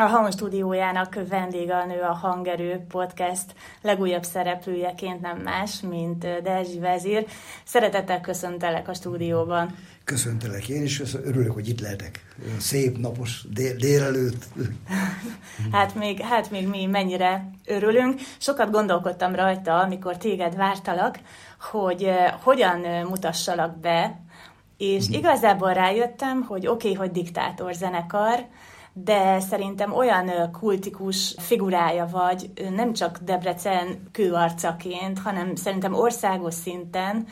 A Hang stúdiójának vendége a nő a Hangerő podcast legújabb szereplőjeként nem más, mint Derzsi Vezír. Szeretettel köszöntelek a stúdióban. Köszöntelek én is, örülök, hogy itt lehetek. Szép napos dél, délelőtt. Hát még, hát még mi mennyire örülünk. Sokat gondolkodtam rajta, amikor téged vártalak, hogy hogyan mutassalak be, és mhm. igazából rájöttem, hogy oké, okay, hogy diktátor zenekar, de szerintem olyan kultikus figurája vagy, nem csak Debrecen kőarcaként, hanem szerintem országos szinten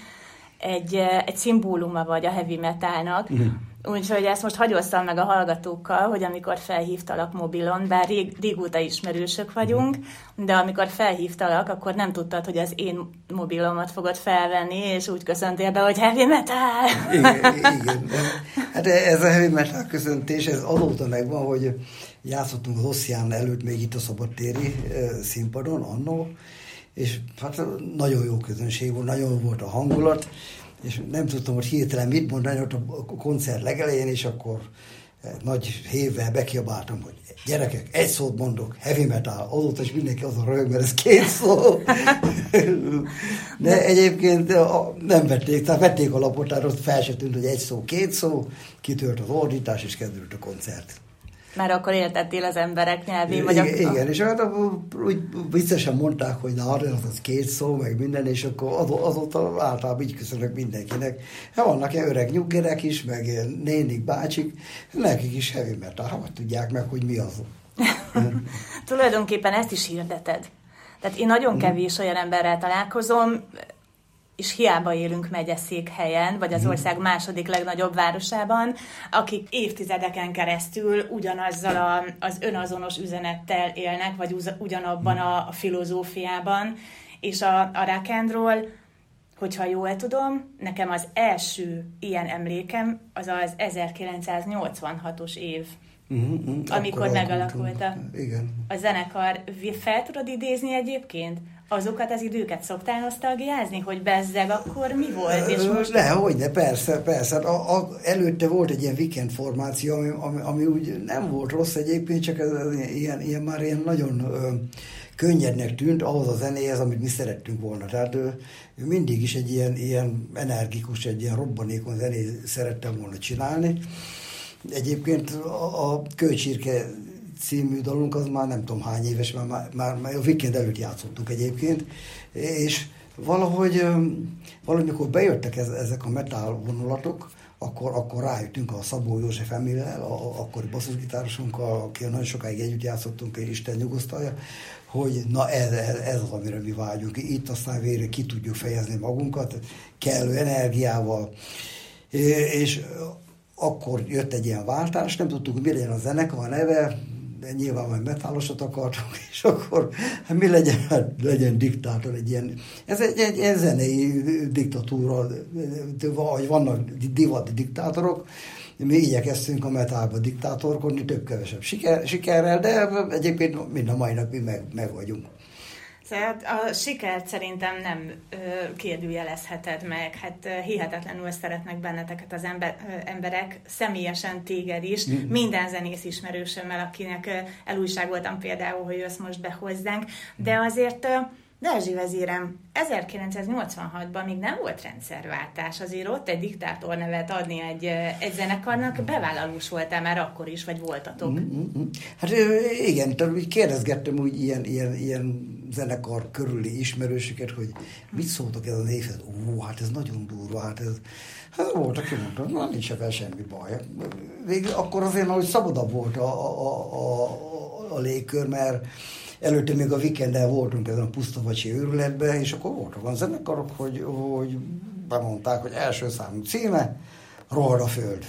egy, egy szimbóluma vagy a heavy metalnak. Mm. Úgyhogy ezt most hagyoztam meg a hallgatókkal, hogy amikor felhívtalak mobilon, bár rég, régóta ismerősök vagyunk, de amikor felhívtalak, akkor nem tudtad, hogy az én mobilomat fogod felvenni, és úgy köszöntél be, hogy heavy metal. Igen, igen. Hát ez a heavy metal köszöntés, ez azóta megvan, hogy játszottunk az Oszján előtt még itt a szabadtéri színpadon, annó, és hát nagyon jó közönség volt, nagyon volt a hangulat, és nem tudtam, hogy hirtelen mit mondani ott a koncert legelején, és akkor eh, nagy hévvel bekiabáltam, hogy gyerekek, egy szót mondok, heavy metal, azóta is mindenki azon röhög, mert ez két szó. De egyébként eh, nem vették, tehát vették a lapot, tehát ott fel se tűnt, hogy egy szó, két szó, kitört az ordítás, és kezdődött a koncert. Már akkor értettél az emberek nyelvén, vagy igen, a... igen, és hát úgy viccesen mondták, hogy na, az, az két szó, meg minden, és akkor az, azóta általában így köszönök mindenkinek. Hát vannak ilyen öreg nyuggerek is, meg nénik, bácsik, nekik is heavy metal, ha tudják meg, hogy mi az. Tulajdonképpen ezt is hirdeted. Tehát én nagyon mhm. kevés olyan emberrel találkozom, és hiába élünk megyeszékhelyen, vagy az mhm. ország második legnagyobb városában, akik évtizedeken keresztül ugyanazzal a, az önazonos üzenettel élnek, vagy ugyanabban a, a filozófiában, és a, a rock'n'roll, hogyha jól tudom, nekem az első ilyen emlékem az az 1986-os év, uh-huh. amikor megalakult a, Igen. a zenekar. Fel tudod idézni egyébként? Azokat az időket szoktál nosztalgiázni, hogy bezzeg akkor mi volt? És most... Ne, hogy ne, persze, persze. A, a, előtte volt egy ilyen weekend formáció, ami, ami, ami úgy nem volt rossz egyébként, csak ez, ilyen, ilyen már ilyen nagyon ö, könnyednek tűnt ahhoz a zenéhez, amit mi szerettünk volna. Tehát ő, ő mindig is egy ilyen, ilyen energikus, egy ilyen robbanékony zenét szerettem volna csinálni. Egyébként a, a Kölcsírke című dalunk az már nem tudom hány éves, már, már, már, már a weekend előtt játszottuk egyébként, és valahogy, valahogy amikor bejöttek ez, ezek a metal vonulatok, akkor, akkor rájöttünk a Szabó József Emilel, a, akkori basszusgitárosunkkal, aki nagyon sokáig együtt játszottunk, és Isten nyugosztalja, hogy na ez, ez, ez az, amire mi vágyunk. Itt aztán végre ki tudjuk fejezni magunkat, kellő energiával, és akkor jött egy ilyen váltás, nem tudtuk, mi legyen a zenekar a neve, de nyilván majd metálosat akartunk, és akkor mi legyen, hát legyen diktátor, egy ilyen, ez egy, egy, egy zenei diktatúra, vagy vannak divat diktátorok, mi igyekeztünk a metálba diktátorkodni, több-kevesebb siker, sikerrel, de egyébként mind a mai napig meg, meg vagyunk. Tehát a sikert szerintem nem ö, kérdőjelezheted meg. Hát hihetetlenül szeretnek benneteket az ember, ö, emberek, személyesen téged is, mm. minden zenész ismerősömmel, akinek ö, elújságoltam például, hogy jössz most be hozzánk, de azért ö, Dezsi vezérem, 1986-ban még nem volt rendszerváltás, azért ott egy diktátor nevet adni egy, egy zenekarnak, bevállalós voltál már akkor is, vagy voltatok? Mm-hmm. Hát igen, kérdezgettem úgy ilyen, ilyen, ilyen zenekar körüli ismerősöket, hogy mit szóltak ez a névhez? Ó, hát ez nagyon durva, hát ez... Hát volt, aki mondta, na nincs ebben semmi baj. Végül akkor azért, hogy szabadabb volt a, a, a, a, légkör, mert Előtte még a weekenden voltunk ezen a pusztavacsi őrületben, és akkor voltak a zenekarok, hogy, hogy bemondták, hogy első számú címe, Rohad a Föld.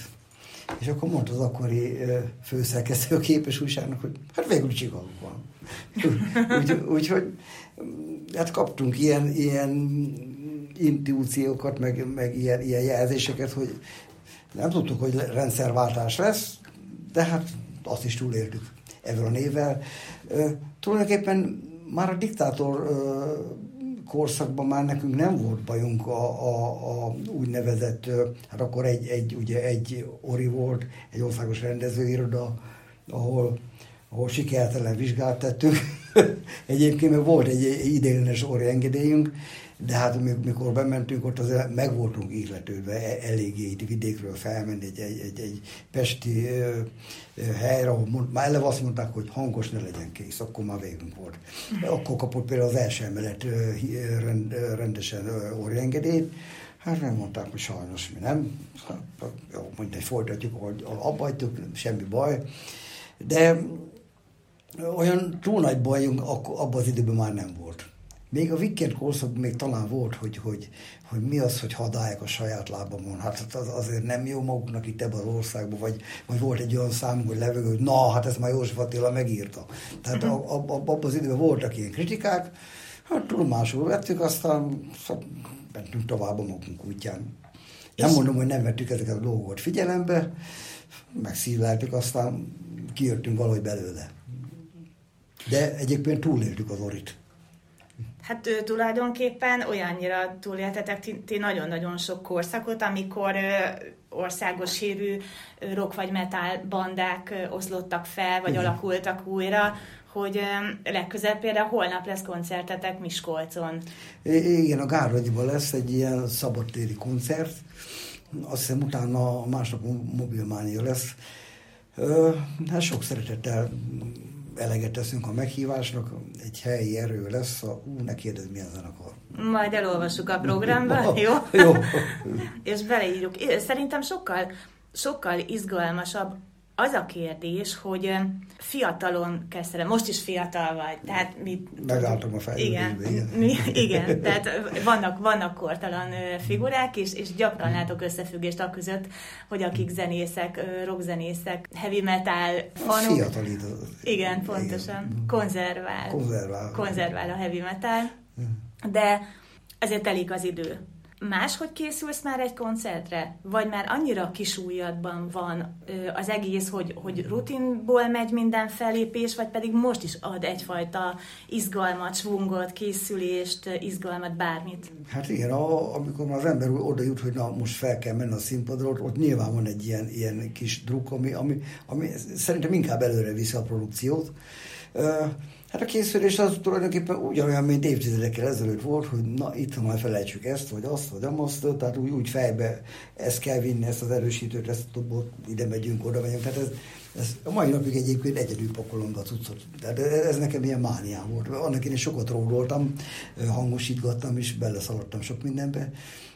És akkor mondta az akkori főszerkesztő a képes újságnak, hogy hát végül csigalluk van. Úgyhogy úgy, úgy, hát kaptunk ilyen, ilyen intuíciókat, meg, meg ilyen, ilyen jelzéseket, hogy nem tudtuk, hogy rendszerváltás lesz, de hát azt is túléltük ezzel a névvel. Uh, tulajdonképpen már a diktátor uh, korszakban már nekünk nem volt bajunk a, a, a úgynevezett, hát akkor egy, egy, ugye egy ORI volt, egy országos rendezőiroda, ahol ahol sikertelen vizsgát tettünk. Egyébként meg volt egy ideiglenes engedélyünk, de hát mikor bementünk, ott azért meg voltunk illetődve, e- eléggé itt vidékről felmenni egy, egy, egy, egy pesti ö, ö, helyre, ahol mond, már eleve azt mondták, hogy hangos ne legyen kész, akkor már végünk volt. Akkor kapott például az első emelet ö, rend, rendesen orrengedélyt, Hát nem mondták, hogy sajnos mi nem. Hát, jó, mindegy, folytatjuk, hogy abba semmi baj. De olyan túl nagy bajunk abban az időben már nem volt. Még a weekend korszakban még talán volt, hogy, hogy, hogy mi az, hogy hadálják a saját lábamon. Hát az, azért nem jó maguknak itt ebben az országban, vagy, vagy volt egy olyan szám, hogy levegő, hogy na, hát ez már József Attila megírta. Tehát uh-huh. abban az időben voltak ilyen kritikák, hát tudomásul vettük, aztán mentünk tovább a magunk útján. Nem mondom, hogy nem vettük ezeket a dolgokat figyelembe, megszívleltük, aztán kijöttünk valahogy belőle. De egyébként túléltük az orit. Hát ő tulajdonképpen olyannyira túléltetek ti, ti nagyon-nagyon sok korszakot, amikor ö, országos hírű rock vagy metal bandák ö, oszlottak fel, vagy Igen. alakultak újra, hogy ö, legközelebb például holnap lesz koncertetek Miskolcon. Igen, a Gárvagyiban lesz egy ilyen szabadtéri koncert, azt hiszem utána másnap mobilmánia lesz. Hát sok szeretettel eleget teszünk a meghívásnak, egy helyi erő lesz, a, ú, ne kérdezz, milyen zenekar. Majd elolvassuk a programba, jó? jó. És beleírjuk. Szerintem sokkal, sokkal izgalmasabb az a kérdés, hogy fiatalon kezdte, most is fiatal vagy, tehát mi... Megálltam a fejlődésbe, igen. Mi, igen, tehát vannak, vannak kortalan figurák, és, és gyakran látok összefüggést a között, hogy akik zenészek, rockzenészek, heavy metal fanok... Fiatalít. Igen, pontosan. Igen. Konzervál. Konzervál. Konzervál a heavy metal. De ezért telik az idő máshogy készülsz már egy koncertre? Vagy már annyira kisújadban van az egész, hogy, hogy rutinból megy minden felépés, vagy pedig most is ad egyfajta izgalmat, svungot, készülést, izgalmat, bármit? Hát igen, a, amikor az ember oda jut, hogy na most fel kell menni a színpadra, ott, ott nyilván van egy ilyen, ilyen kis druk, ami, ami, ami szerintem inkább előre viszi a produkciót. Hát a készülés az tulajdonképpen ugyanolyan, mint évtizedekkel ezelőtt volt, hogy na itt már felejtsük ezt, vagy azt, vagy azt, tehát úgy, úgy fejbe ezt kell vinni, ezt az erősítőt, ezt a dobot, ide megyünk, oda megyünk. Tehát ez, ez a mai napig egyébként egyedül pakolom a cuccot. Tehát ez nekem ilyen mániám volt. Annak én sokat róloltam, hangosítgattam és beleszaladtam sok mindenbe.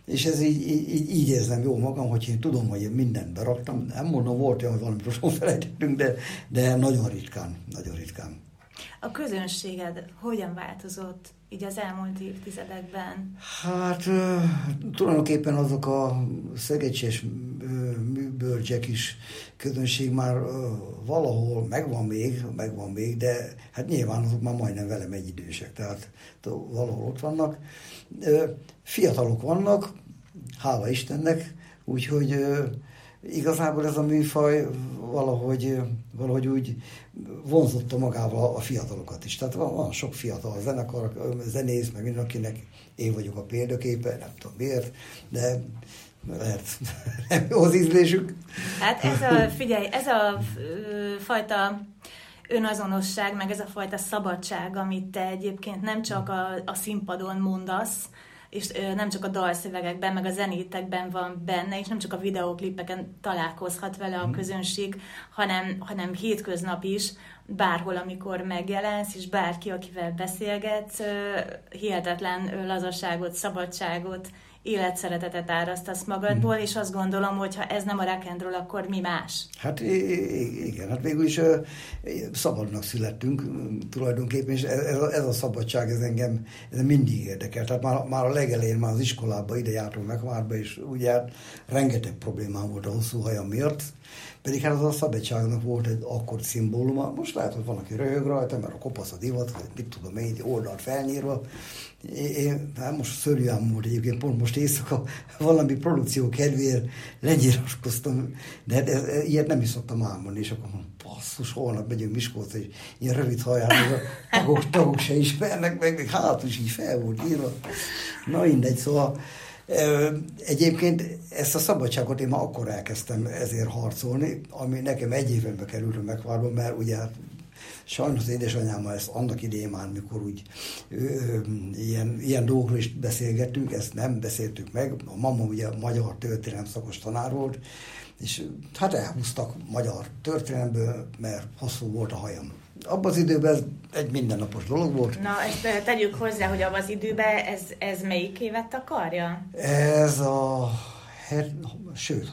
És ez így, így, így érzem jó magam, hogy én tudom, hogy én mindent beraktam. Nem mondom, volt olyan, hogy valamit rosszul felejtettünk, de, de nagyon ritkán, nagyon ritkán. A közönséged hogyan változott így az elmúlt évtizedekben? Hát tulajdonképpen azok a szegecses bölcsek is közönség már valahol megvan még, megvan még, de hát nyilván azok már majdnem velem egy idősek, tehát valahol ott vannak. Fiatalok vannak, hála Istennek, úgyhogy igazából ez a műfaj valahogy, valahogy úgy vonzotta magával a fiatalokat is. Tehát van, van sok fiatal zenekar, zenész, meg mindenkinek én vagyok a példaképe, nem tudom miért, de lehet nem az ízlésük. Hát ez a, figyelj, ez a fajta önazonosság, meg ez a fajta szabadság, amit te egyébként nem csak a, a színpadon mondasz, és nem csak a dalszövegekben, meg a zenétekben van benne, és nem csak a videóklipeken találkozhat vele a mhm. közönség, hanem, hanem hétköznap is, bárhol, amikor megjelensz, és bárki, akivel beszélgetsz, hihetetlen lazaságot, szabadságot, életszeretetet árasztasz magadból, mm. és azt gondolom, hogy ha ez nem a rock and roll, akkor mi más? Hát igen, hát végül is szabadnak születtünk tulajdonképpen, és ez, ez a szabadság, ez engem ez mindig érdekel. Tehát már, már a legelején, már az iskolába ide jártam Megvárba, és úgy járt, rengeteg problémám volt a hosszú hajam miatt, pedig hát az a szabadságnak volt egy akkor szimbóluma. Most lehet, hogy van, aki röhög rajta, mert a kopasz a divat, vagy mit tudom én, oldalt felnyírva. Én, hát most szörnyűen volt egyébként, pont most éjszaka valami produkció kedvéért lenyíraskoztam, de hát ez, ez, ilyet nem is szoktam álmodni, és akkor mondom, basszus, holnap megyünk Miskolcra, és ilyen rövid haján, a tagok, tagok se ismernek meg, meg hátul is így fel volt írva. Na mindegy, szóval Egyébként ezt a szabadságot én már akkor elkezdtem ezért harcolni, ami nekem egy évembe került a megvárba, mert ugye hát sajnos az édesanyámmal ezt annak idején már, mikor úgy ö, ö, ilyen, ilyen dolgokról is beszélgettünk, ezt nem beszéltük meg. A mama ugye magyar történelem szakos tanár volt, és hát elhúztak magyar történelemből, mert hosszú volt a hajam. Abban az időben ez egy mindennapos dolog volt. Na, ezt tegyük hozzá, hogy abban az időben ez, ez melyik évet takarja? Ez a sőt,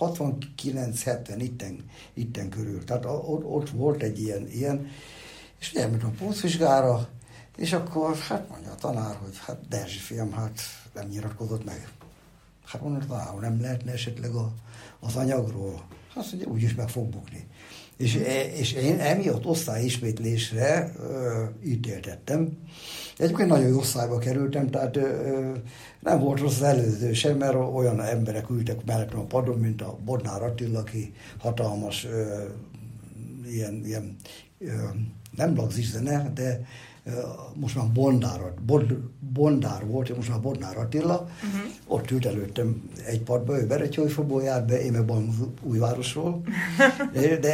69-70 itten, itten körül. Tehát ott, ott volt egy ilyen, ilyen és elmentem a pótvizsgára, és akkor hát mondja a tanár, hogy hát Derzsi fiam, hát nem nyilatkozott meg. Hát mondom, hogy nem lehetne esetleg a, az anyagról. Azt mondja, úgyis meg fog bukni. És, e, és én emiatt osztályismétlésre ö, ítéltettem. Egyébként nagyon jó osztályba kerültem, tehát ö, nem volt rossz az előző sem, mert olyan emberek ültek mellettem a padon, mint a Bodnár Attila, aki hatalmas ö, ilyen, ilyen ö, nem lagzis zene, de most már Bondár, Bond, Bondár volt, most már Bondár Attila, uh-huh. ott ült előttem egy padba, ő Beretyóifabból járt be, én meg újvárosról, de, de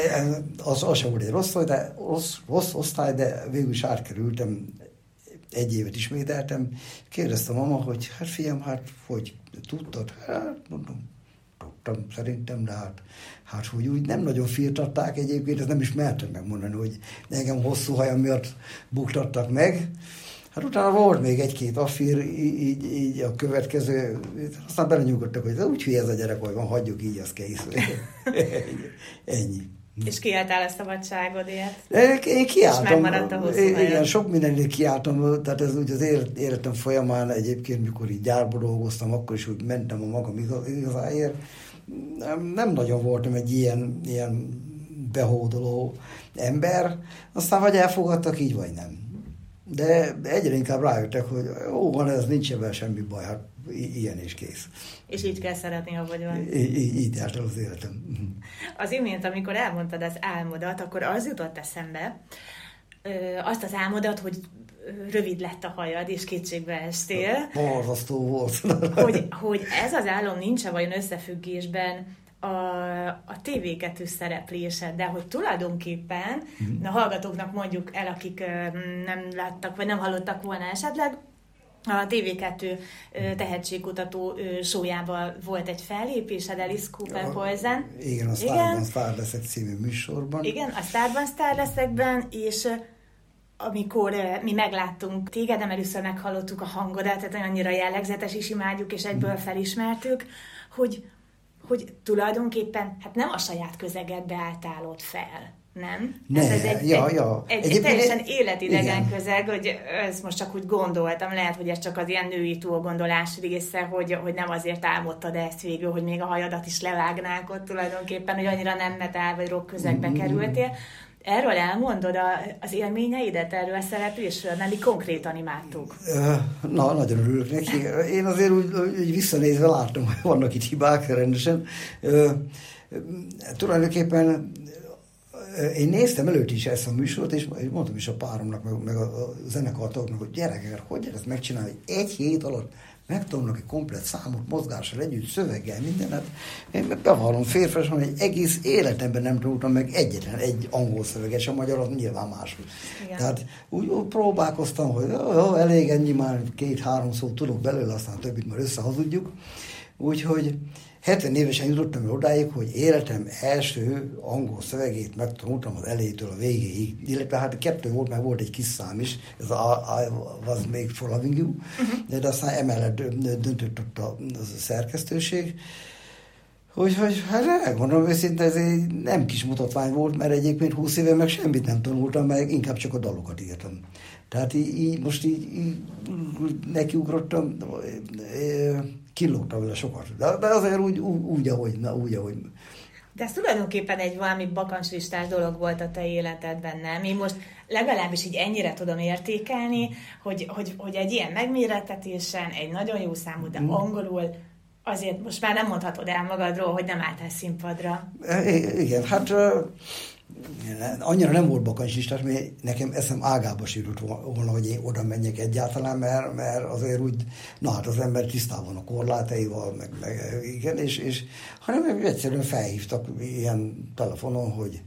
az, az sem volt egy rossz, de, rossz, rossz osztály, de végül is átkerültem, egy évet ismételtem, kérdeztem mama, hogy hát fiam, hát hogy tudtad? Hát mondom, tudtam szerintem, de hát, hát hogy úgy nem nagyon firtatták egyébként, ezt nem is mertem megmondani, hogy engem hosszú hajam miatt buktattak meg. Hát utána volt még egy-két affír, így, így a következő, aztán belenyugodtak, hogy úgy hülye ez a gyerek, hogy van, hagyjuk így, az kész. Ennyi. És kiálltál a szabadságodért? Én kiálltam. És megmaradt a hosszú Igen, sok mindenért kiálltam, tehát ez úgy az életem folyamán egyébként, mikor így gyárba dolgoztam, akkor is úgy mentem a magam igazáért nem, nem nagyon voltam egy ilyen, ilyen behódoló ember, aztán vagy elfogadtak így, vagy nem. De egyre inkább rájöttek, hogy ó, van ez, nincs ebben semmi baj, hát ilyen is kész. És így kell szeretni, ahogy van. Így, így, így járt az életem. Az imént, amikor elmondtad az álmodat, akkor az jutott eszembe, azt az álmodat, hogy rövid lett a hajad, és kétségbe estél. Borzasztó volt. hogy, hogy ez az álom nincs-e vajon összefüggésben a, a TV2 szereplésed, de hogy tulajdonképpen, mm. a hallgatóknak mondjuk el, akik nem láttak, vagy nem hallottak volna esetleg, a TV2 tehetségkutató sójában volt egy fellépésed, Alice Cooper Poison. Igen, a Starban Star leszek című műsorban. Igen, a Starban Star leszekben, és amikor mi megláttunk téged, nem először meghallottuk a hangodat, tehát annyira jellegzetes is imádjuk, és egyből mm. felismertük, hogy, hogy tulajdonképpen hát nem a saját közegedbe álltál ott fel, nem? Ne, ez, ez egy, ja, ja. egy, egy teljesen életidegen igen. közeg, hogy ezt most csak úgy gondoltam, lehet, hogy ez csak az ilyen női túlgondolás része, hogy, hogy nem azért álmodtad ezt végül, hogy még a hajadat is levágnák ott tulajdonképpen, hogy annyira nem metál vagy rock közegbe mm. kerültél, Erről elmondod a, az élményeidet erről a szereplésről, mi konkrétan imádtuk. Na, nagyon örülök neki. Én azért úgy, úgy visszanézve látom, hogy vannak itt hibák rendesen. Tulajdonképpen én néztem előtt is ezt a műsort, és mondtam is a páromnak, meg, meg a, a zenekartagnak, hogy gyerekek, hogy ezt megcsinálni, egy hét alatt megtanulnak egy komplet számot mozgással együtt, szöveggel, mindenet. Én bevallom férfes, hogy egy egész életemben nem tudtam meg egyetlen egy angol szöveget, sem magyar, az nyilván más. Igen. Tehát úgy, úgy, próbálkoztam, hogy jó, elég ennyi, már két-három szót tudok belőle, aztán többit már összehazudjuk. Úgyhogy 70 évesen jutottam el odáig, hogy életem első angol szövegét megtanultam az elejétől a végéig. Illetve hát kettő volt, meg volt egy kis szám is, ez a I was made for loving you, uh-huh. de aztán emellett döntött ott a, a szerkesztőség. Úgyhogy hát elgondolom őszinte, ez egy nem kis mutatvány volt, mert egyébként 20 éve meg semmit nem tanultam, meg inkább csak a dalokat írtam. Tehát így, így most így, így nekiugrottam, kilógtam vele sokat. De, de azért úgy, úgy, ahogy, na, úgy, ahogy. De ez tulajdonképpen egy valami bakancslistás dolog volt a te életedben, nem? Én most legalábbis így ennyire tudom értékelni, hogy, hogy, hogy egy ilyen megmérettetésen, egy nagyon jó számú, de mm. angolul, azért most már nem mondhatod el magadról, hogy nem álltál színpadra. Igen, hát annyira nem volt bakancslistás, mert nekem eszem ágába sírult volna, hogy én oda menjek egyáltalán, mert, mert azért úgy, na hát az ember tisztában a korlátaival, meg, meg igen, és, és hanem egyszerűen felhívtak ilyen telefonon, hogy,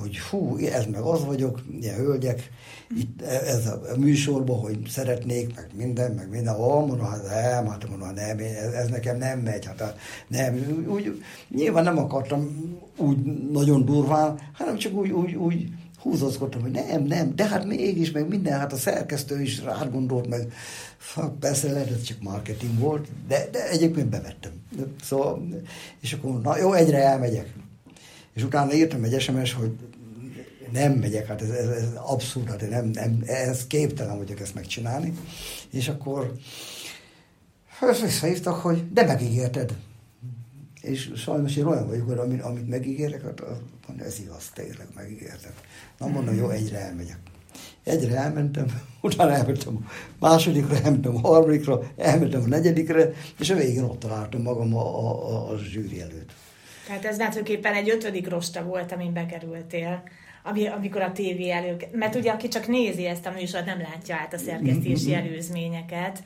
hogy hú, ez meg az vagyok, ilyen hölgyek, itt ez a műsorban, hogy szeretnék, meg minden, meg minden, ó, mondom, hát nem, hát mondom, nem, ez, ez nekem nem megy, hát nem, úgy, nyilván nem akartam úgy nagyon durván, hanem csak úgy, úgy, úgy húzózkodtam, hogy nem, nem, de hát mégis, meg minden, hát a szerkesztő is rá gondolt, meg hát persze lehet, ez csak marketing volt, de, de egyébként bevettem. Szóval, és akkor, na jó, egyre elmegyek. És utána írtam egy SMS, hogy nem megyek, hát ez, ez, ez abszurd, hát nem, nem, ez képtelen vagyok ezt megcsinálni. És akkor hát visszahívtak, hogy de megígérted. És sajnos én olyan vagyok, hogy amit, amit megígérek, hát mondja, ez igaz, tényleg megígértem. Na mondom, jó, egyre elmegyek. Egyre elmentem, utána elmentem a másodikra, elmentem a harmadikra, elmentem a negyedikre, és a végén ott találtam magam a, a, a, zsűri előtt. Tehát ez tulajdonképpen egy ötödik rosta volt, amin bekerültél ami, amikor a tévé elő... Mert ugye, aki csak nézi ezt a műsort, nem látja át a szerkesztési mm-hmm. előzményeket,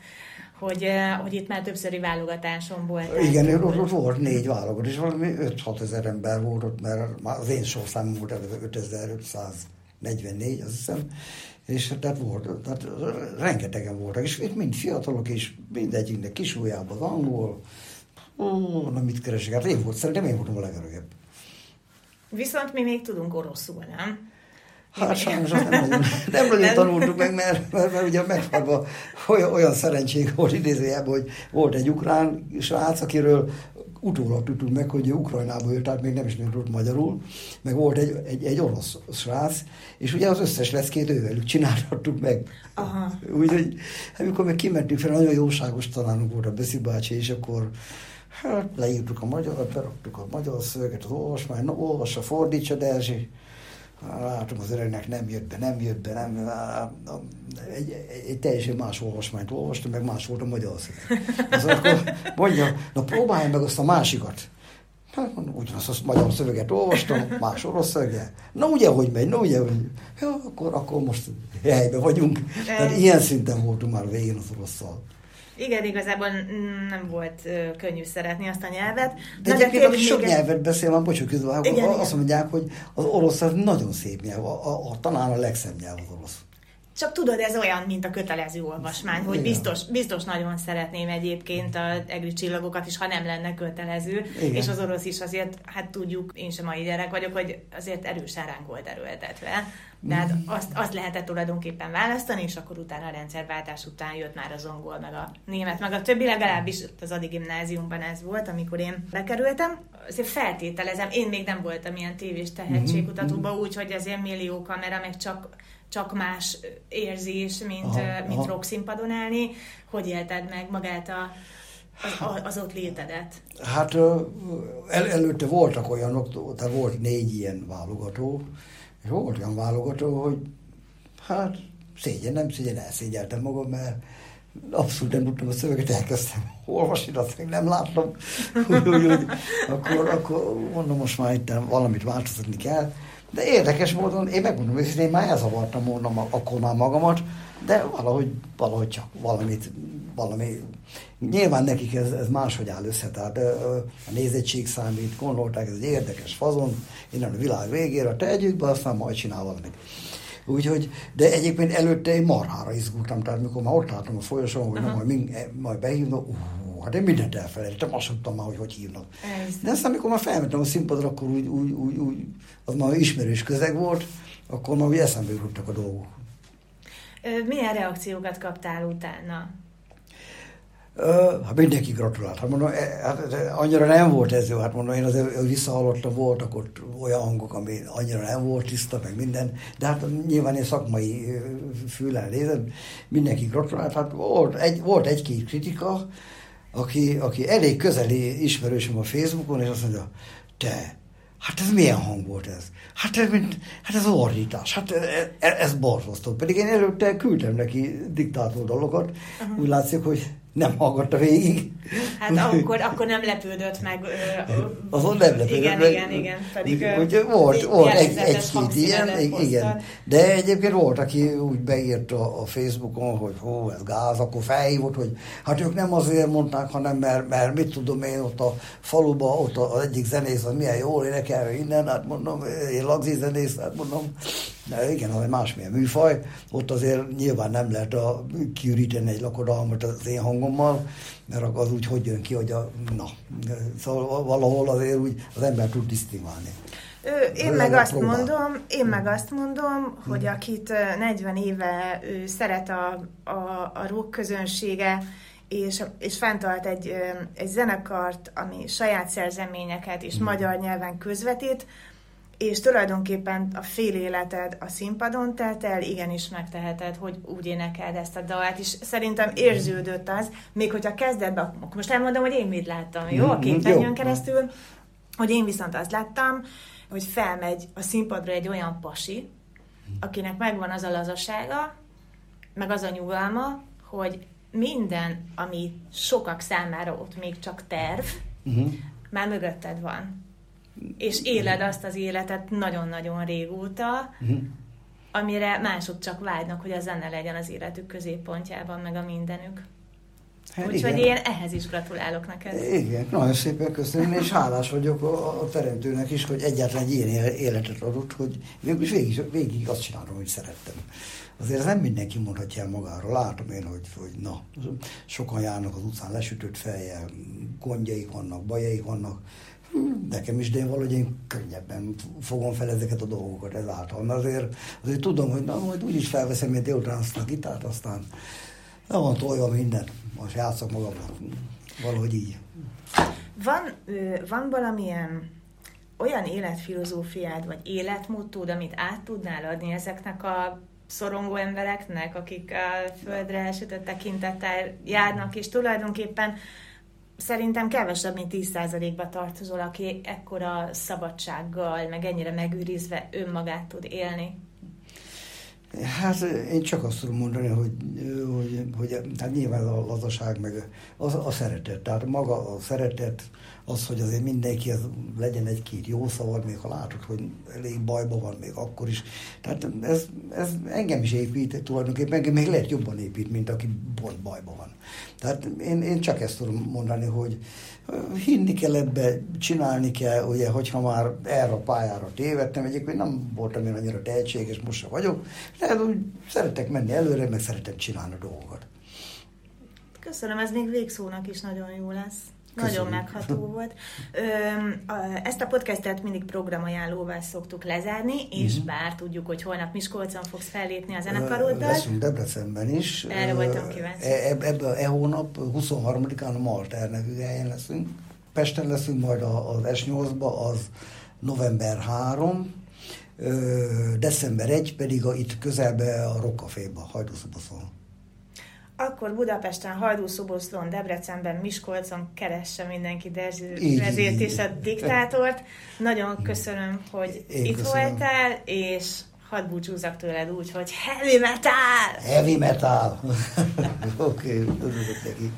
hogy, hogy itt már többszöri válogatáson volt. Igen, ott, volt négy válogatás, és valami 5-6 ezer ember volt ott, mert az én sorszámom volt előbb 5544, azt hiszem, és tehát volt, tehát rengetegen voltak, és itt mind fiatalok, és mindegyiknek kis ujjában az angol, na mit keresek, hát én volt, szerintem én voltam a legerőgebb. Viszont mi még tudunk oroszul, nem? Hát sajnos nem nagyon, nem nagyon tanultuk meg, mert, mert, mert ugye megfogva olyan, olyan szerencsénk volt idézőjebb, hogy volt egy ukrán srác, akiről utólag tudtuk meg, hogy Ukrajnából jött, tehát még nem is tudott magyarul, meg volt egy, egy, egy orosz srác, és ugye az összes leszkét ővelük csinálhattuk meg. Úgyhogy amikor meg kimentünk fel, nagyon jóságos tanárunk volt a Beszi bácsi, és akkor Hát leírtuk a magyarat, beraktuk a magyar szöveget, az olvasmány, na olvassa, fordítsa, de Erzsi. Látom, az öregnek nem jött be, nem jött be, nem, egy, egy, egy teljesen más olvasmányt olvastam, meg más volt a magyar szöveg. Az akkor mondja, na próbálj meg azt a másikat. Hát mondom, ugyanazt a magyar szöveget olvastam, más orosz szöveget. Na ugye, hogy megy, na ugye, hogy ja, akkor, akkor most helyben vagyunk. Tehát ilyen szinten voltunk már végén az orosszal. Igen, igazából nem volt uh, könnyű szeretni azt a nyelvet. De Na, egyébként, aki sok nyelvet beszél, van bocsánat, közben, igen, azt igen. mondják, hogy az orosz az nagyon szép nyelv, a, a, a, talán a legszebb nyelv az orosz. Csak tudod, ez olyan, mint a kötelező olvasmány, hogy biztos, biztos nagyon szeretném egyébként a egri csillagokat is, ha nem lenne kötelező. Igen. És az orosz is azért, hát tudjuk, én sem mai gyerek vagyok, hogy azért erősen ránk volt erőltetve. Tehát mm. azt, azt lehetett tulajdonképpen választani, és akkor utána a rendszerváltás után jött már az angol, meg a német, meg a többi, legalábbis az adi gimnáziumban ez volt, amikor én bekerültem. Azért feltételezem, én még nem voltam ilyen tévés tehetségkutatóban, mm-hmm. úgyhogy azért millió kamera, meg csak csak más érzés, mint, aha, mint aha. rockszínpadon állni. Hogy élted meg magát a, az, az ott létedet? Hát el, előtte voltak olyanok, tehát volt négy ilyen válogató, és volt olyan válogató, hogy hát szégyen, nem szégyen, elszégyeltem magam, mert abszolút nem tudtam a szöveget, elkezdtem olvasni, azt még nem láttam, úgy, úgy, úgy, akkor, akkor mondom, most már itt valamit változtatni kell, de érdekes módon, én megmondom hogy én már elzavartam volna akkor már magamat, de valahogy, valahogy csak valamit, valami, nyilván nekik ez, ez máshogy áll össze, tehát a nézettség számít, gondolták, ez egy érdekes fazon, innen a világ végére tegyük be, aztán majd csinál valamit. Úgyhogy, de egyébként előtte én marhára izgultam, tehát mikor már ott láttam a folyosón, hogy na, majd, majd behívnak, uh, hát én mindent elfelejtettem, azt tudtam már, hogy hogy hívnak. Ez. De aztán, amikor már felmentem a színpadra, akkor úgy, úgy, úgy, úgy az már ismerős közeg volt, akkor már úgy eszembe jutottak a dolgok. Milyen reakciókat kaptál utána? Hát mindenki gratulált. Hát mondom, e, hát annyira nem volt ez jó. Hát mondom, én azért visszahallottam, voltak ott olyan hangok, ami annyira nem volt tiszta, meg minden. De hát nyilván én szakmai fülen nézem, mindenki gratulált. Hát volt, egy, volt egy-két kritika, aki, aki elég közeli ismerősöm a Facebookon, és azt mondja, te, hát ez milyen hang volt ez? Hát ez, mint, hát ez ordítás, hát ez, ez borzasztó. Pedig én előtte küldtem neki diktátor dolgokat, uh-huh. úgy látszik, hogy nem hallgatta végig. Hát akkor, akkor nem lepődött meg. Azon nem lepődött igen, meg. Igen, igen, Pedig Úgy, volt, volt egy, egy-két ilyen, igen. De egyébként volt, aki úgy beírta a Facebookon, hogy hó, ez gáz, akkor felhívott, hogy hát ők nem azért mondták, hanem mert, mert mit tudom én, ott a faluba, ott az egyik zenész, az milyen jól énekel innen, hát mondom, én lagzi zenész, hát mondom, de igen, az egy másmilyen műfaj, ott azért nyilván nem lehet a, kiüríteni egy lakodalmat az én hangommal, mert az úgy hogy jön ki, hogy a, na, szóval valahol azért úgy az ember tud disztingválni. Én meg azt próbál. mondom, én meg azt mondom, hogy hmm. akit 40 éve ő szeret a, a, a rock közönsége, és, és fenntart egy, egy zenekart, ami saját szerzeményeket és hmm. magyar nyelven közvetít, és tulajdonképpen a fél életed a színpadon telt el, igenis megteheted, hogy úgy énekeld ezt a dalt, és szerintem érződött az, még hogyha kezdetben, most elmondom, hogy én mit láttam, jó? A mhm, képernyőn keresztül, hogy én viszont azt láttam, hogy felmegy a színpadra egy olyan pasi, akinek megvan az a lazasága, meg az a nyugalma, hogy minden, ami sokak számára ott még csak terv, uh-huh. már mögötted van és éled azt az életet nagyon-nagyon régóta, uh-huh. amire mások csak vágynak, hogy a zene legyen az életük középpontjában, meg a mindenük. Hát Úgyhogy én ehhez is gratulálok neked. Igen, nagyon szépen köszönöm, és hálás vagyok a, a teremtőnek is, hogy egyáltalán egy ilyen életet adott, hogy végül végig, végig azt csinálom, hogy szerettem. Azért ez nem mindenki mondhatja el magáról. Látom én, hogy, hogy na, sokan járnak az utcán lesütött fejjel, gondjaik vannak, bajaik vannak, nekem is, de én valahogy én könnyebben fogom fel ezeket a dolgokat ezáltal. Mert azért, azért tudom, hogy na, majd úgyis felveszem én délután azt a gitárt, aztán nem van tolva minden, most játszok magamnak. Valahogy így. Van, van valamilyen olyan életfilozófiád, vagy életmódtód, amit át tudnál adni ezeknek a szorongó embereknek, akik a földre sütött tekintettel járnak, és tulajdonképpen szerintem kevesebb, mint 10%-ba tartozol, aki ekkora szabadsággal, meg ennyire megőrizve önmagát tud élni. Hát én csak azt tudom mondani, hogy, hogy, hogy hát nyilván a lazaság, meg a, a szeretet. Tehát maga a szeretet, az, hogy azért mindenki az legyen egy-két jó szavad, még ha látod, hogy elég bajban van még akkor is. Tehát ez, ez engem is épít tulajdonképpen, engem még lehet jobban épít, mint aki pont bajban van. Tehát én, én csak ezt tudom mondani, hogy hinni kell ebbe, csinálni kell, ugye, hogyha már erre a pályára tévedtem, egyébként nem voltam én annyira tehetséges, most sem vagyok, de úgy szeretek menni előre, meg szeretem csinálni a dolgokat. Köszönöm, ez még végszónak is nagyon jó lesz. Nagyon megható volt. Ezt a podcastet mindig programajánlóval szoktuk lezárni, és uh-huh. bár tudjuk, hogy holnap Miskolcon fogsz fellépni a zenekaroddal. Leszünk Debrecenben is. Erre voltam kíváncsi. E, ebben e hónap 23-án a Malter nevű helyen leszünk. Pesten leszünk majd az S8-ba, az november 3, december 1 pedig a, itt közelbe a Rockaféba, Hajdúszoboszon. Akkor Budapesten, Hajdúszoboszlón, Debrecenben, Miskolcon keresse mindenki Derzsét és a diktátort. Nagyon köszönöm, hogy Én itt köszönöm. voltál, és hadd búcsúzzak tőled úgy, hogy heavy metal! Heavy metal! Oké, okay, neki.